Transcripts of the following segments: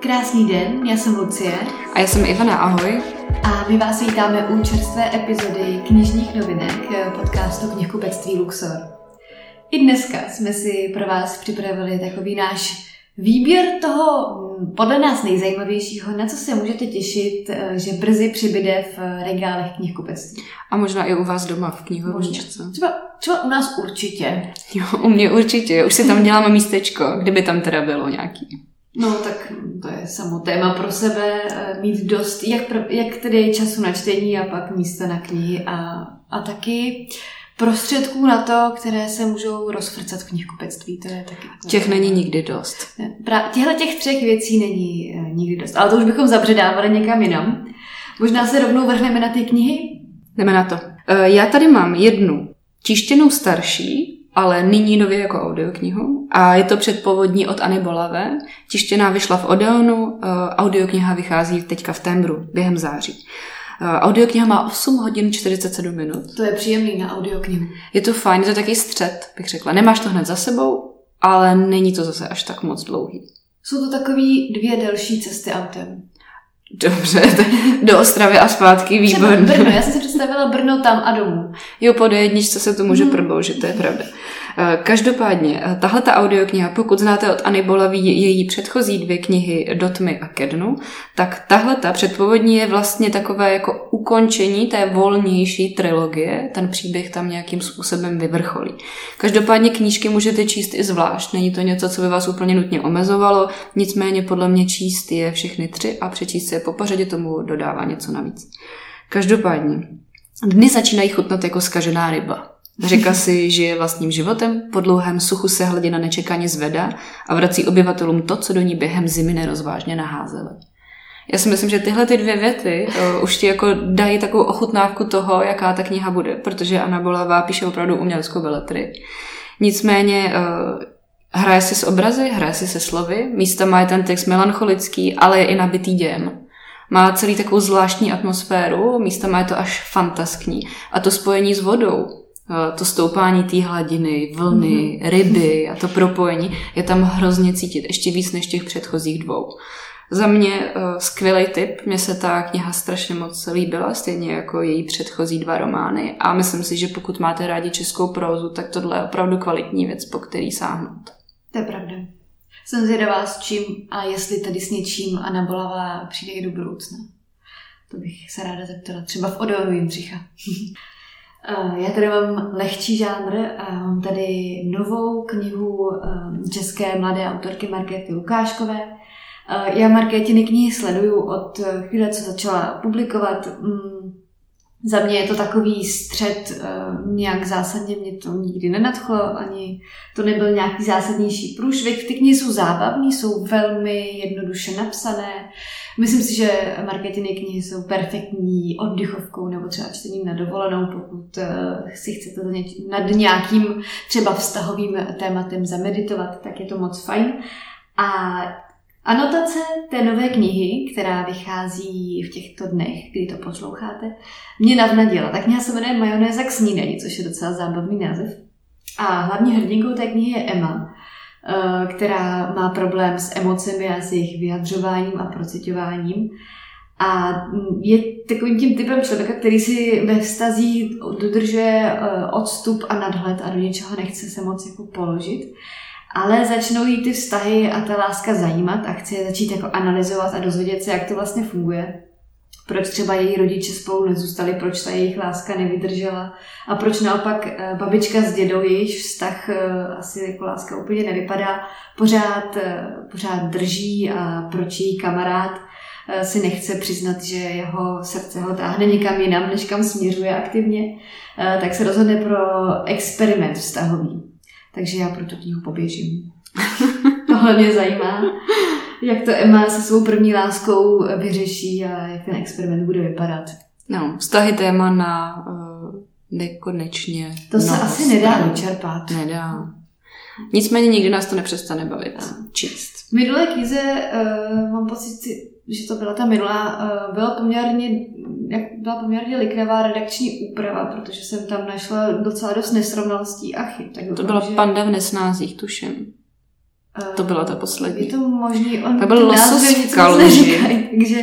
Krásný den, já jsem Lucie. A já jsem Ivana, ahoj. A my vás vítáme u čerstvé epizody knižních novinek podcastu Knihkupectví Luxor. I dneska jsme si pro vás připravili takový náš výběr toho podle nás nejzajímavějšího, na co se můžete těšit, že brzy přibyde v regálech knihkupectví. A možná i u vás doma v knihovničce. Třeba, třeba u nás určitě. Jo, u mě určitě. Už si tam děláme místečko, kdyby tam teda bylo nějaký. No, tak to je samo téma pro sebe, eh, mít dost, jak, jak tedy času na čtení a pak místa na knihy a, a taky prostředků na to, které se můžou rozfrcat v knihkupectví. To je taky těch není nikdy dost. Těchto těch třech věcí není eh, nikdy dost. Ale to už bychom zabředávali někam jinam. Možná se rovnou vrhneme na ty knihy? Jdeme na to. Eh, já tady mám jednu tištěnou starší, ale nyní nově jako audioknihu. A je to předpovodní od Anny Bolavé. Tištěná vyšla v Odeonu, eh, audiokniha vychází teďka v Tembru během září. Eh, audiokniha má 8 hodin 47 minut. To je příjemný na audioknihu. Je to fajn, je to taky střed, bych řekla. Nemáš to hned za sebou, ale není to zase až tak moc dlouhý. Jsou to takový dvě delší cesty autem. Dobře, do Ostravy a zpátky, výborně. Brno, já jsem si představila Brno tam a domů. Jo, po jedničce se to může hmm. prodloužit, to je pravda. Eh, každopádně, eh, tahle ta audiokniha, pokud znáte od Anny Bolavý její předchozí dvě knihy Do tmy a ke dnu, tak tahle ta předpovodní je vlastně takové jako ukončení té volnější trilogie. Ten příběh tam nějakým způsobem vyvrcholí. Každopádně knížky můžete číst i zvlášť. Není to něco, co by vás úplně nutně omezovalo, nicméně podle mě číst je všechny tři a přečíst se je po pořadě tomu dodává něco navíc. Každopádně, dny začínají chutnat jako skažená ryba. Řeka si žije vlastním životem, po dlouhém suchu se hladina nečekaně zvedá a vrací obyvatelům to, co do ní během zimy nerozvážně naházeli. Já si myslím, že tyhle ty dvě věty uh, už ti jako dají takovou ochutnávku toho, jaká ta kniha bude, protože Anna Bolavá píše opravdu uměleckou veletry. Nicméně uh, hraje si s obrazy, hraje si se slovy, místa má je ten text melancholický, ale je i nabitý dějem. Má celý takovou zvláštní atmosféru, místa má je to až fantaskní. A to spojení s vodou, Eh, to stoupání té hladiny, vlny, mm-hmm. ryby a to propojení je tam hrozně cítit, ještě víc než těch předchozích dvou. Za mě uh, skvělý tip, mně se ta kniha strašně moc líbila, stejně jako její předchozí dva romány a myslím si, že pokud máte rádi českou prózu, tak tohle je opravdu kvalitní věc, po který sáhnout. To je pravda. Jsem zvědavá s čím a jestli tady s něčím Anna Bolavá přijde i do budoucna. To bych se ráda zeptala. Třeba v Odeonu Jindřicha. Eh, já tady mám lehčí žánr a mám tady novou knihu eh, české mladé autorky Markéty Lukáškové. Eh, já Markétiny knihy sleduju od chvíle, co začala publikovat. Za mě je to takový střed, nějak zásadně mě to nikdy nenadchlo, ani to nebyl nějaký zásadnější průšvih. Ty knihy jsou zábavné, jsou velmi jednoduše napsané, Myslím si, že Marketiny knihy jsou perfektní oddychovkou nebo třeba čtením na dovolenou, pokud eh, si chcete nad nějakým třeba vztahovým tématem zameditovat, tak je to moc fajn. A Anotace té nové knihy, která vychází v těchto dnech, kdy to posloucháte, mě navnadila. Ta kniha se jmenuje Majonéza k snídani, což je docela zábavný název. A hlavní hrdinkou té knihy je Emma, Eh, která má problém s emocemi a s jejich vyjadřováním a procitováním. A je takovým tím typem člověka, který si ve vztazích dodržuje eh, odstup a nadhled a do něčeho nechce se moc jako položit. Ale začnou jí ty vztahy a ta láska zajímat a chce je začít jako analyzovat a dozvědět se, jak to vlastně funguje proč třeba její rodiče spolu nezůstali, proč ta jejich láska nevydržela a proč naopak eh, babička s dědou, jejich vztah eh, asi jako láska úplně nevypadá, pořád, eh, pořád drží a proč její kamarád si nechce přiznat, že jeho srdce ho táhne někam jinam, než kam směřuje aktivně, tak se rozhodne pro experiment vztahový. Takže já pro tu knihu poběžím. Tohle mě zajímá jak to Emma se svou první láskou vyřeší a jak ten experiment bude vypadat. No, vztahy téma na uh, nekonečně. To se asi nedá vyčerpat. Nedá. Nicméně nikdy nás to nepřestane bavit. Číst. V minulé knize uh, mám pocit, že to byla ta minulá, uh, byla poměrně, byla poměrně liknavá redakční úprava, protože jsem tam našla docela dost nesrovnalostí a chyb. Tak to byla že... panda v nesnázích, tuším. To byla ta poslední. Je to možný, on To byl losos v kaluži. neříkají, takže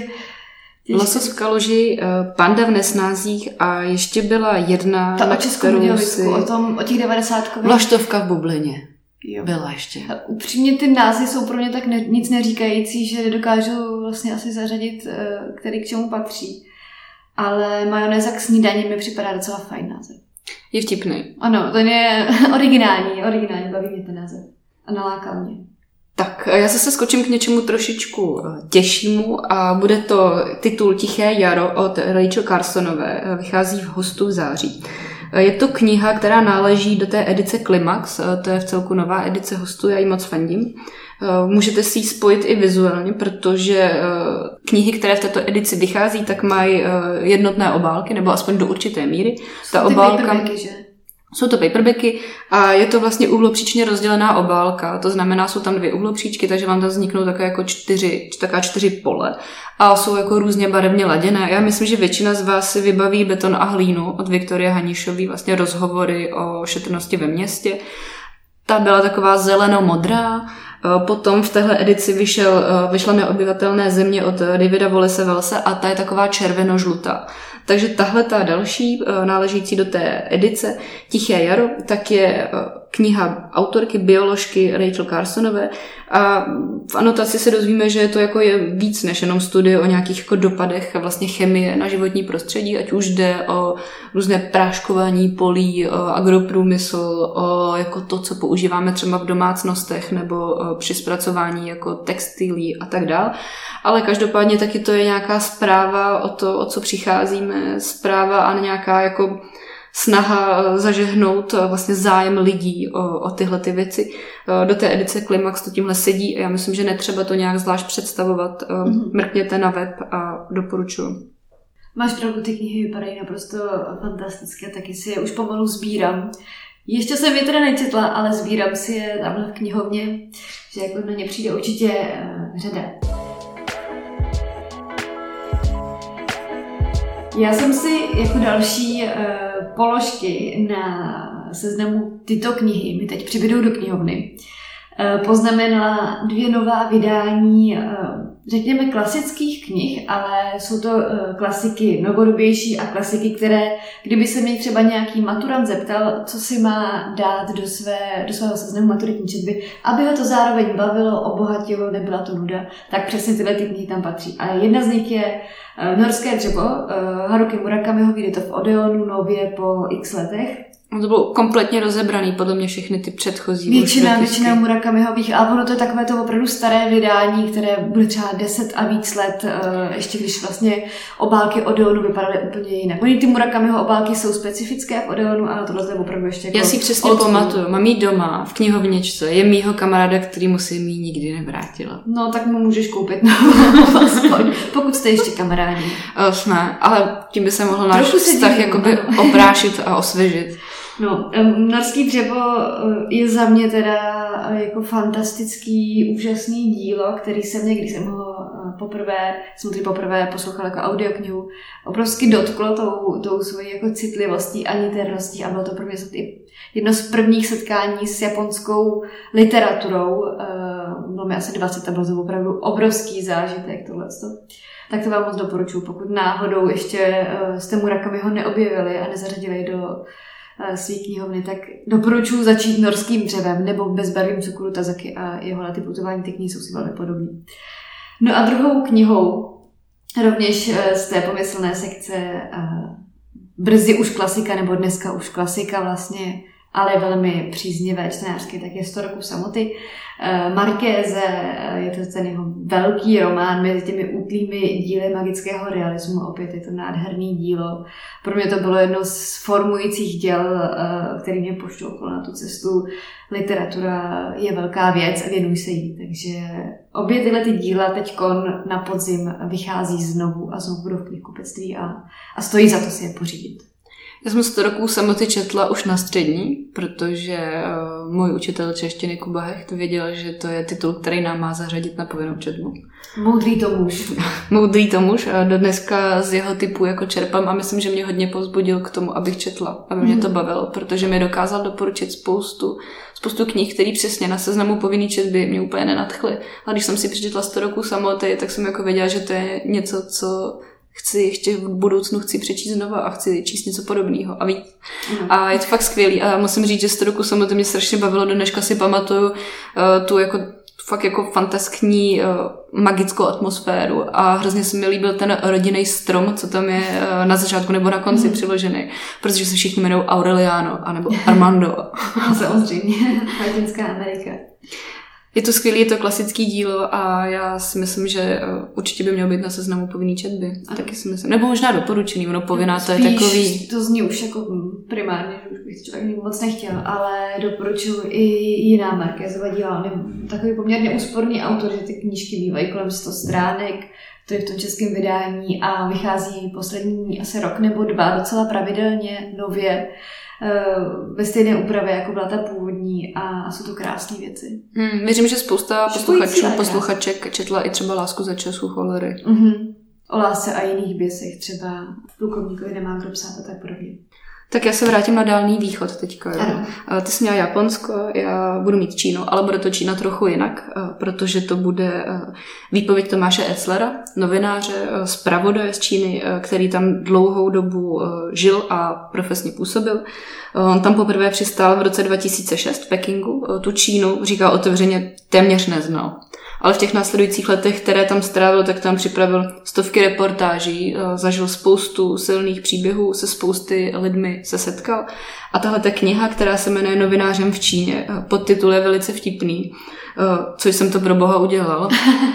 těžko. Losos v kaloži, eh, panda v nesnázích a ještě byla jedna, Ta na o Česku kterou si... o, tom, o těch devadesátkových. Vlaštovka v bublině. Jo. Byla ještě. A Upřímně ty názvy jsou pro mě tak ne, nic neříkající, že nedokážu vlastně asi zařadit, eh, který k čemu patří. Ale majonéza k snídani mi připadá docela fajn název. Je vtipný. Ano, ten je originální, originální, baví mě ten název. A nalákal mě. Tak já zase skočím k něčemu trošičku eh, těžšímu a bude to titul Tiché jaro od Rachel Carsonové. Eh, Vychází v hostu v září. Eh, Je to kniha, která náleží do té edice Klimax, eh, to je v celku nová edice hostu, já ji moc fandím. Eh, Můžete si ji spojit i vizuálně, protože knihy, které v této edici vychází, tak mají jednotné obálky, nebo aspoň do určité míry. Ta obálka... paperbacky, že? Jsou to paperbacky a je to vlastně uhlopříčně rozdělená obálka, to znamená, jsou tam dvě uhlopříčky, takže vám tam vzniknou také jako čtyři, taká čtyři pole a jsou jako různě barevně laděné. Já myslím, že většina z vás si vybaví Beton a hlínu od Viktorie Hanišový, vlastně rozhovory o šetrnosti ve městě. Ta byla taková zeleno-modrá, Potom v téhle edici vyšel, vyšla neobyvatelné země od Davida Volese Velse a ta je taková červeno-žlutá. Takže tahle ta další, eh, náležící do té edice Tiché jaro, tak je eh, kniha autorky, bioložky Rachel Carsonové a v anotaci se dozvíme, že to jako je víc než jenom studie o nějakých jako dopadech vlastně chemie na životní prostředí, ať už jde o různé práškování polí, o agroprůmysl, o jako to, co používáme třeba v domácnostech nebo eh, při zpracování jako textilí a tak dál. Ale každopádně taky to je nějaká zpráva o to, o co přicházíme, zpráva a nějaká jako snaha eh, zažehnout eh, vlastně zájem lidí o, o tyhle ty věci. Eh, Do té edice Klimax to tímhle sedí a já myslím, že netřeba to nějak zvlášť představovat. Mhm. Mrkněte na web a doporučuji. Máš pravdu, ty knihy vypadají naprosto fantastické, taky si je už pomalu sbírám. Ještě jsem je teda nečetla, ale sbírám si je tamhle v knihovně, že jako na ně přijde určitě řada. Já jsem si jako další položky na seznamu tyto knihy, mi teď přibydou do knihovny, uh, poznamenala dvě nová vydání, uh, řekněme, klasických knih, ale jsou to uh, klasiky novodobější a klasiky, které, kdyby se mě třeba nějaký maturant zeptal, co si má dát do, své, do svého seznamu maturitní četby, aby ho to zároveň bavilo, obohatilo, nebyla to nuda, tak přesně tyhle ty knihy tam patří. A jedna z nich je uh, Norské dřevo, uh, Haruki Murakamiho, vyjde to v Odeonu nově po x letech. No to bylo kompletně rozebraný, podle mě všechny ty předchozí. Většina, už většina Murakamihových, ale ono to je takové to opravdu staré vydání, které bude třeba 10 a víc let, uh, ještě když vlastně obálky Odeonu vypadaly úplně jinak. Oni ty Murakamiho obálky jsou specifické v Odeonu, ale tohle je opravdu ještě jako Já si přesně school. pamatuju, mám jí doma v knihovničce, je mýho kamaráda, který mu si ji nikdy nevrátila. No, tak mu můžeš koupit novou, aspoň, pokud jste ještě kamarádi. Jsme, ale tím by se mohl náš vztah jakoby oprášit a osvěžit. No, Norský dřevo eh, je za mě teda eh, jako fantastický, úžasný dílo, který jsem mě, když jsem ho eh, poprvé, jsem to poprvé poslouchala jako audioknihu, obrovsky dotklo tou, tou svojí jako citlivostí a niterností a bylo to pro mě jedno z prvních setkání s japonskou literaturou. Bylo mi asi 20 a byl to opravdu obrovský zážitek tohleto. Tak to vám moc doporučuji, pokud náhodou ještě jste Murakamiho neobjevili a nezařadili do eh, svý knihovny, tak doporučuji začít norským dřevem nebo bezbarvým cukru Tazaky a jeho lety putování ty knihy jsou si velmi podobné. No a druhou knihou, rovněž eh, z té pomyslné sekce eh, brzy už klasika, nebo dneska už klasika vlastně, ale velmi příznivé čtenářky, tak je 100 roků samoty. Eh, Markéze, eh, je to ten jeho velký román mezi těmi útlými díly magického realismu, opět je to nádherný dílo. Pro mě to bylo jedno z formujících děl, eh, který mě poštoupilo na tu cestu. Literatura je velká věc a věnuj se jí, takže obě tyhle ty díla teď na podzim vychází znovu a znovu do knihkupectví a, a stojí za to si je pořídit. Já jsem 100 roků samoty četla už na střední, protože uh, můj učitel češtiny Kuba Hecht věděl, že to je titul, který nám má zařadit na povinnou četbu. Moudrý to muž. Moudrý to muž a do dneska z jeho typu jako čerpám a myslím, že mě hodně povzbudil k tomu, abych četla, aby mě to mhm. bavilo, protože mi dokázal doporučit spoustu, spoustu knih, které přesně na seznamu povinný četby mě úplně nenadchly. A když jsem si přečetla 100 roků samoty, tak jsem jako věděla, že to je něco, co chci ještě v budoucnu chci přečíst znova a chci číst něco podobného a víc. Mm. A je to fakt skvělý a musím říct, že z roku samotně mě strašně bavilo, do dneška si pamatuju uh, tu jako fakt jako fantaskní uh, magickou atmosféru a hrozně se mi líbil ten rodinný strom, co tam je uh, na začátku nebo na konci mm. přiložený, protože se všichni jmenují Aureliano anebo Armando. Samozřejmě, Latinská Amerika. Je to skvělý, je to klasický dílo a já si myslím, že eh, určitě by měl být na seznamu povinný četby. A taky si myslím. Nebo možná doporučený, ono povinná to je takový... to zní už jako primárně, že už bych člověk moc nechtěl, ale doporučuji i jiná Markézova díla. On je takový poměrně úsporný autor, že ty knížky bývají kolem 100 stránek, to je v tom českém vydání a vychází poslední asi rok nebo dva docela pravidelně, nově. Eh, ve stejné úpravě, jako byla ta původní a jsou to krásné věci. Hmm, věřím, že spousta posluchačů, posluchaček četla i třeba Lásku za času cholery. Mm-hmm. O lásce a jiných běsech, třeba v plukovníkovi nemá kdo psát a tak podobně. Tak já se vrátím na Dálný východ teďka. Jo. Ty jsi měla Japonsko, já budu mít Čínu, ale bude to Čína trochu jinak, protože to bude výpověď Tomáše Etzlera, novináře, zpravodaje z Číny, který tam dlouhou dobu žil a profesně působil. On tam poprvé přistál v roce 2006 v Pekingu. Tu Čínu, říká otevřeně, téměř neznal ale v těch následujících letech, které tam strávil, tak tam připravil stovky reportáží, eh, zažil spoustu silných příběhů, se spousty lidmi se setkal. A tahle ta kniha, která se jmenuje Novinářem v Číně, eh, podtitul je velice vtipný, eh, co jsem to pro boha udělal.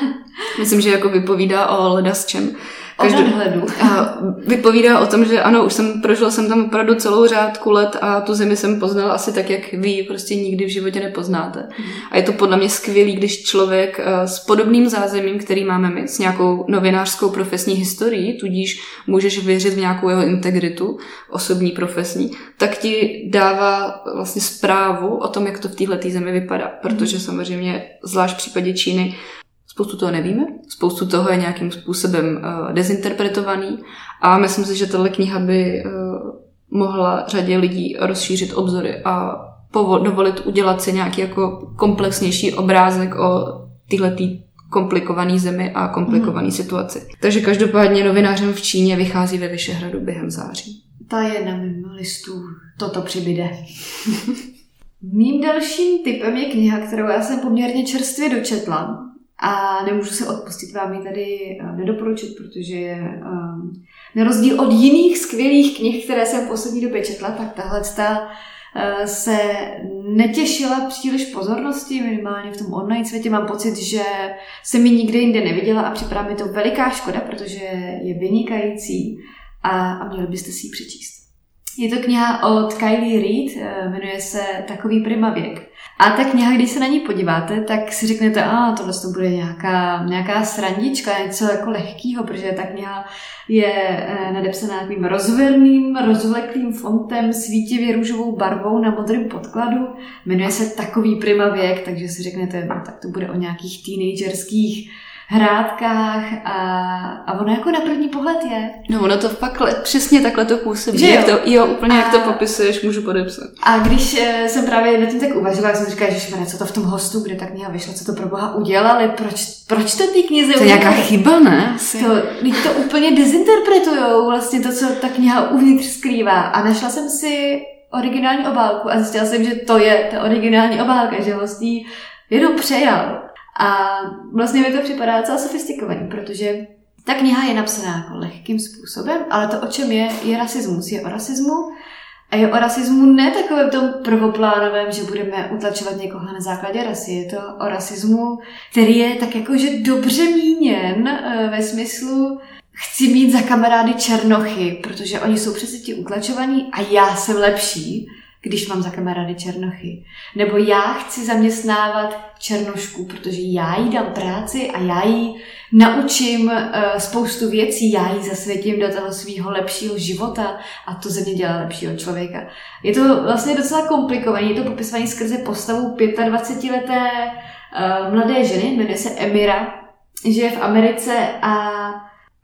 Myslím, že jako vypovídá o ledasčem. Každou. A vypovídá o tom, že ano, už jsem prožila jsem tam opravdu celou řádku let a tu zemi jsem poznala asi tak, jak vy prostě nikdy v životě nepoznáte. A je to podle mě skvělý, když člověk eh, s podobným zázemím, který máme my, s nějakou novinářskou profesní historií, tudíž můžeš věřit v nějakou jeho integritu, osobní profesní, tak ti dává vlastně zprávu o tom, jak to v téhle zemi vypadá. Protože samozřejmě, zvlášť v případě Číny, Spoustu toho nevíme, spoustu toho je nějakým způsobem uh, dezinterpretovaný a myslím si, že tahle kniha by uh, mohla řadě lidí rozšířit obzory a povol, dovolit udělat si nějaký jako komplexnější obrázek o tyhle komplikované zemi a komplikované mm. situaci. Takže každopádně novinářem v Číně vychází ve Vyšehradu během září. Ta je na mém listu, toto přibyde. Mým dalším typem je kniha, kterou já jsem poměrně čerstvě dočetla a nemůžu se odpustit vám ji tady eh, nedoporučit, protože um, na rozdíl od jiných skvělých knih, které jsem v poslední době četla, tak tahle ta uh, se netěšila příliš pozornosti, minimálně v tom online světě. Mám pocit, že se mi nikde jinde neviděla a připadá mi to veliká škoda, protože je vynikající a, a měli byste si ji přečíst. Je to kniha od Kylie Reid, jmenuje se Takový prima věk. A ta kniha, když se na ní podíváte, tak si řeknete, a tohle to bude nějaká, nějaká srandička, něco jako lehkýho, protože ta kniha je eh, nadepsaná takovým rozverným, rozvleklým fontem, svítivě růžovou barvou na modrém podkladu. Jmenuje se Takový prima věk, takže si řeknete, no, tak to bude o nějakých teenagerských hrádkách a, a ono jako na první pohled je. No ono to fakt přesně takhle to působí. Že jo? Jak to, jo, úplně a, jak to popisuješ, můžu podepsat. A když eh, jsem právě na tím tak uvažovala, jsem říkala, že co to v tom hostu, kde ta kniha vyšla, co to pro boha udělali, proč, proč to ty knize To je nějaká chyba, ne? To, to úplně dezinterpretujou vlastně to, co ta kniha uvnitř skrývá. A našla jsem si originální obálku a zjistila jsem, že to je ta originální obálka, že hostí jenom přejal. A vlastně mi to připadá docela sofistikovaný, protože ta kniha je napsaná jako lehkým způsobem, ale to, o čem je, je rasismus. Je o rasismu a je o rasismu ne takovém tom prvoplánovém, že budeme utlačovat někoho na základě rasy. Je to o rasismu, který je tak jakože dobře míněn eh, ve smyslu chci mít za kamarády černochy, protože oni jsou přesně ti utlačovaní a já jsem lepší když mám za kamarády černochy. Nebo já chci zaměstnávat černošku, protože já jí dám práci a já jí naučím uh, spoustu věcí, já jí zasvětím do toho svého lepšího života a to ze mě dělá lepšího člověka. Je to vlastně docela komplikované, je to popisované skrze postavu 25-leté uh, mladé ženy, jmenuje se Emira, žije v Americe a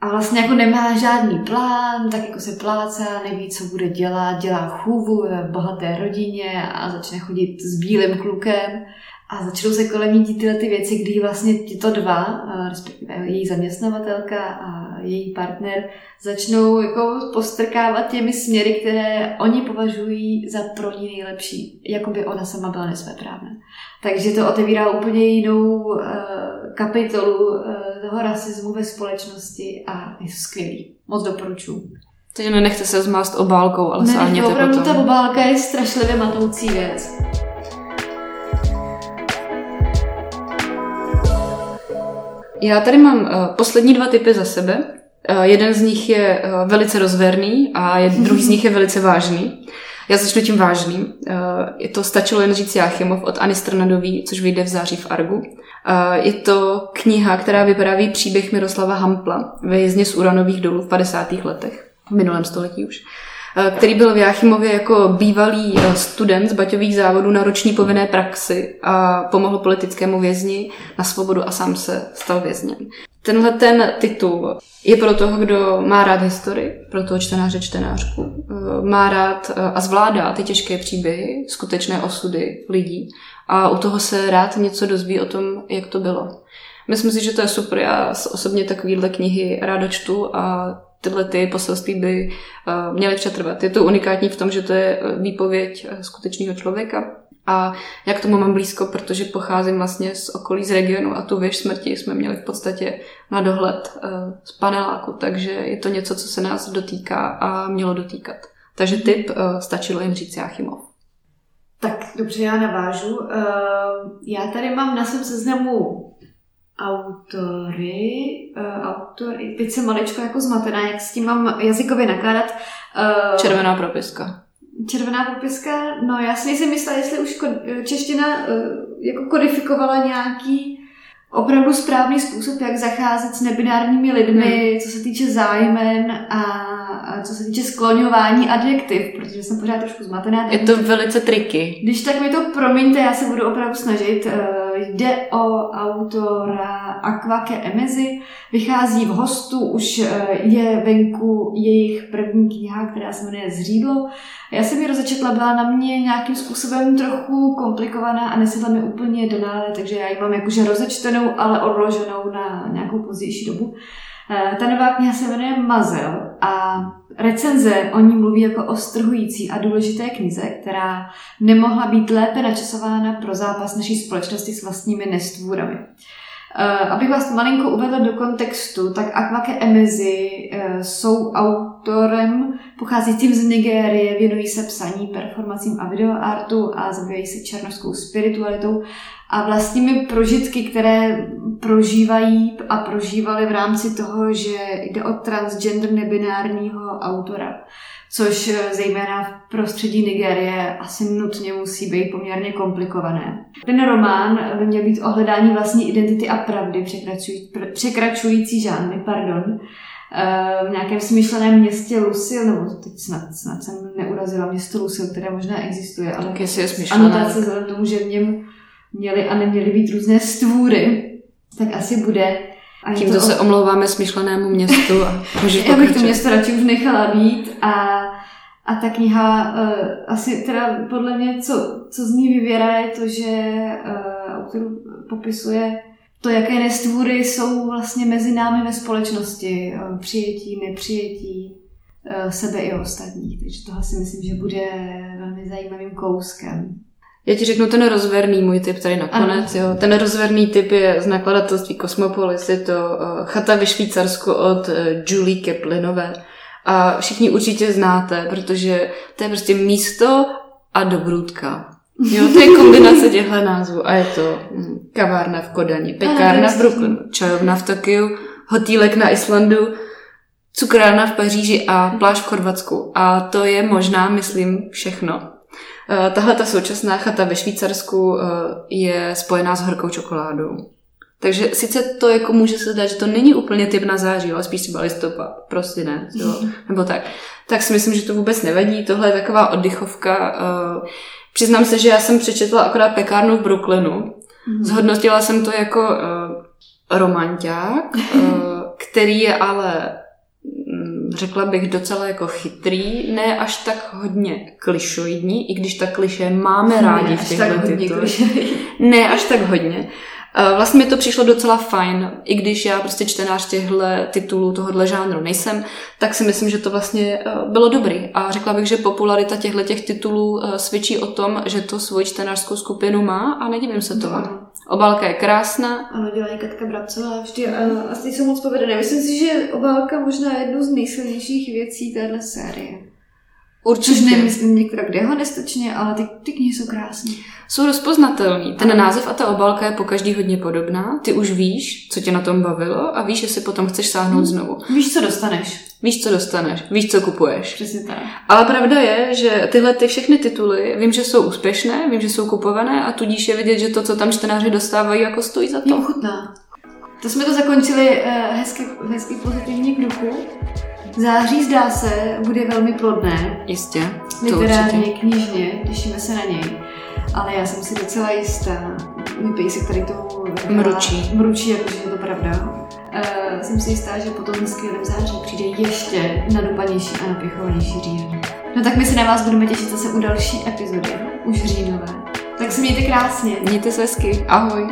a vlastně jako nemá žádný plán, tak jako se plácá, neví, co bude dělat, dělá chůvu v bohaté rodině a začne chodit s bílým klukem a začnou se kolem ní tyhle ty věci, kdy vlastně tyto dva, respektive její zaměstnavatelka a její partner, začnou jako postrkávat těmi směry, které oni považují za pro ní nejlepší, jako by ona sama byla nesvéprávná. Takže to otevírá úplně jinou uh, kapitolu uh, toho rasismu ve společnosti a je skvělý. Moc doporučuji. Takže nenechte se zmást obálkou, ale ne, sáhněte opravdu potom. ta obálka je strašlivě matoucí věc. Já tady mám uh, poslední dva typy za sebe. Uh, jeden z nich je uh, velice rozverný a je, druhý z nich je velice vážný. Já začnu tím vážným. Uh, je to Stačilo jen říct Jáchymov od Ani Strnadový, což vyjde v září v Argu. Uh, je to kniha, která vypráví příběh Miroslava Hampla ve jezdně z uranových dolů v 50. letech, v minulém století už který byl v Jáchymově jako bývalý student z baťových závodů na roční povinné praxi a pomohl politickému vězni na svobodu a sám se stal vězněm. Tenhle ten titul je pro toho, kdo má rád historii, pro toho čtenáře čtenářku, má rád a zvládá ty těžké příběhy, skutečné osudy lidí a u toho se rád něco dozví o tom, jak to bylo. Myslím si, že to je super. Já osobně takovýhle knihy ráda čtu a tyhle ty poselství by uh, měly přetrvat. Je to unikátní v tom, že to je výpověď uh, skutečného člověka. A já k tomu mám blízko, protože pocházím vlastně z okolí z regionu a tu věž smrti jsme měli v podstatě na dohled z paneláku, takže je to něco, co se nás dotýká a mělo dotýkat. Takže typ stačilo jen říct Jáchymov. Tak dobře, já navážu. Já tady mám na svém seznamu autory, uh, autory, teď jsem maličko jako zmatená, jak s tím mám jazykově nakládat. Uh, Červená propiska. Červená propiska, no já si nejsem myslela, jestli už čeština uh, jako kodifikovala nějaký opravdu správný způsob, jak zacházet s nebinárními lidmi, hmm. co se týče zájmen a, a co se týče skloňování adjektiv, protože jsem pořád trošku zmatená. Je to velice triky. Když tak mi to promiňte, já se budu opravdu snažit. Jde o autora Aquake Emezi, vychází v hostu, už je venku jejich první kniha, která se jmenuje Zřídlo. Já jsem ji rozečetla, byla na mě nějakým způsobem trochu komplikovaná a nesedla mi úplně do nále, takže já ji mám jakože rozečtenou, ale odloženou na nějakou pozdější dobu. Ta nová kniha se jmenuje Mazel a recenze o ní mluví jako o strhující a důležité knize, která nemohla být lépe načasována pro zápas naší společnosti s vlastními nestvůrami. Abych vás malinko uvedla do kontextu, tak Aquake Emezi jsou autorem pocházejícím z Nigérie, věnují se psaní, performacím a videoartu a zabývají se černožskou spiritualitou a vlastními prožitky, které prožívají a prožívali v rámci toho, že jde o transgender nebinárního autora, což zejména v prostředí Nigérie asi nutně musí být poměrně komplikované. Ten román by měl být o hledání vlastní identity a pravdy, překračující, překračující žánry, pardon, v nějakém smyšleném městě Lusil, nebo teď snad, snad jsem neurazila město Lusil, které možná existuje, ale tak jestli je smyšlené. anotace vzhledem tomu, že v něm měly a neměly být různé stvůry, tak asi bude. A Tímto to se omlouváme smyšlenému městu a Já bych to město radši už nechala být a, a ta kniha uh, asi teda podle mě, co, co z ní vyvěrá, je to, že uh, autor popisuje to, jaké nestvůry jsou vlastně mezi námi ve společnosti. Uh, přijetí, nepřijetí uh, sebe i ostatních. Takže tohle si myslím, že bude velmi zajímavým kouskem. Já ti řeknu ten rozverný můj typ tady nakonec. Jo. Ten rozverný typ je z nakladatelství Kosmopolis. Je to uh, Chata ve Švýcarsku od uh, Julie Keplinové. A všichni určitě znáte, protože to je prostě místo a dobrůdka. Jo, to je kombinace těchto názvů. A je to hm, kavárna v Kodani, pekárna v Brooklynu, čajovna v Tokiu, hotýlek na Islandu, cukrárna v Paříži a pláž v Chorvatsku. A to je možná, myslím, všechno. Uh, tahle ta současná chata ve Švýcarsku uh, je spojená s horkou čokoládou. Takže sice to jako může se zdát, že to není úplně typ na září, ale spíš třeba listopad, prosinec, jo, nebo tak. Tak si myslím, že to vůbec nevadí. Tohle je taková oddychovka. Uh, přiznám se, že já jsem přečetla akorát pekárnu v Brooklynu. Mm-hmm. Zhodnotila jsem to jako romanták, který je ale řekla bych docela jako chytrý, ne až tak hodně klišoidní, i když ta kliše máme rádi v těchto titulech. Ne až tak hodně. Vlastně mi to přišlo docela fajn, i když já prostě čtenář těchto titulů, tohohle žánru nejsem, tak si myslím, že to vlastně eh, bylo dobrý. A řekla bych, že popularita těchto těch titulů eh, svědčí o tom, že to svoji čtenářskou skupinu má a nedivím se tomu. No. Obálka je krásná. Ano, dělají Katka Brabcová vždy a, a ty jsou moc povedené. Myslím si, že obálka možná je jednou z nejsilnějších věcí téhle série. Určitě. Což nemyslím některá dehonestočně, ale ty, ty knihy jsou krásné. Jsou rozpoznatelný. Ten ano. název a ta obálka je po každý hodně podobná. Ty už víš, co tě na tom bavilo a víš, že si potom chceš sáhnout hmm. znovu. Víš, co dostaneš. Víš, co dostaneš, víš, co kupuješ. Přesně tak. Ale pravda je, že tyhle ty všechny tituly, vím, že jsou úspěšné, vím, že jsou kupované a tudíž je vidět, že to, co tam čtenáři dostávají, jako stojí za to. Je chutná. To jsme to zakončili uh, hezky, hezky pozitivní k duchu. Září zdá se, bude velmi plodné. Jistě. Literárně, knižně, těšíme se na něj. Ale já jsem si docela jistá, můj pejsek tady to mručí. Mručí, jakože je to pravda. Uh, jsem si jistá, že potom skvělém září přijde ještě nadupanější a napěchovanější říjen. No tak my se na vás budeme těšit zase u další epizody, už říjnové. Tak se mějte krásně. Mějte se hezky. Ahoj.